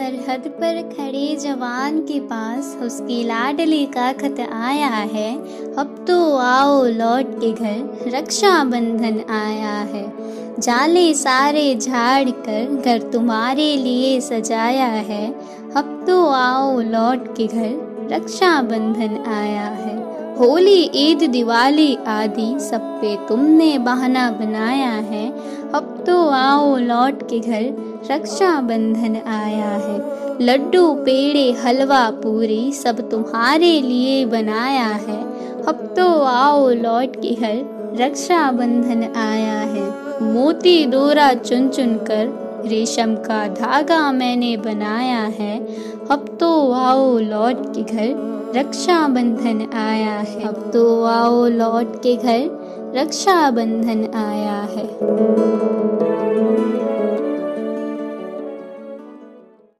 सरहद पर खड़े जवान के पास उसकी लाडली का खत आया है। अब तो आओ लौट के घर रक्षा बंधन आया है। जाले सारे झाड़ कर घर तुम्हारे लिए सजाया है। अब तो आओ लौट के घर रक्षा बंधन आया है। होली, ईद, दिवाली आदि सब पे तुमने बहाना बनाया है। अब तो आओ लौट के घर रक्षा बंधन आया है। लड्डू, पेड़े, हलवा पूरी सब तुम्हारे लिए बनाया है। अब तो आओ लौट के घर रक्षा बंधन आया है। मोती डोरा चुन चुन कर, रेशम का धागा मैंने बनाया है। अब तो आओ लौट के घर रक्षा बंधन आया है। अब तो आओ लौट के घर। रक्षाबंधन आया है।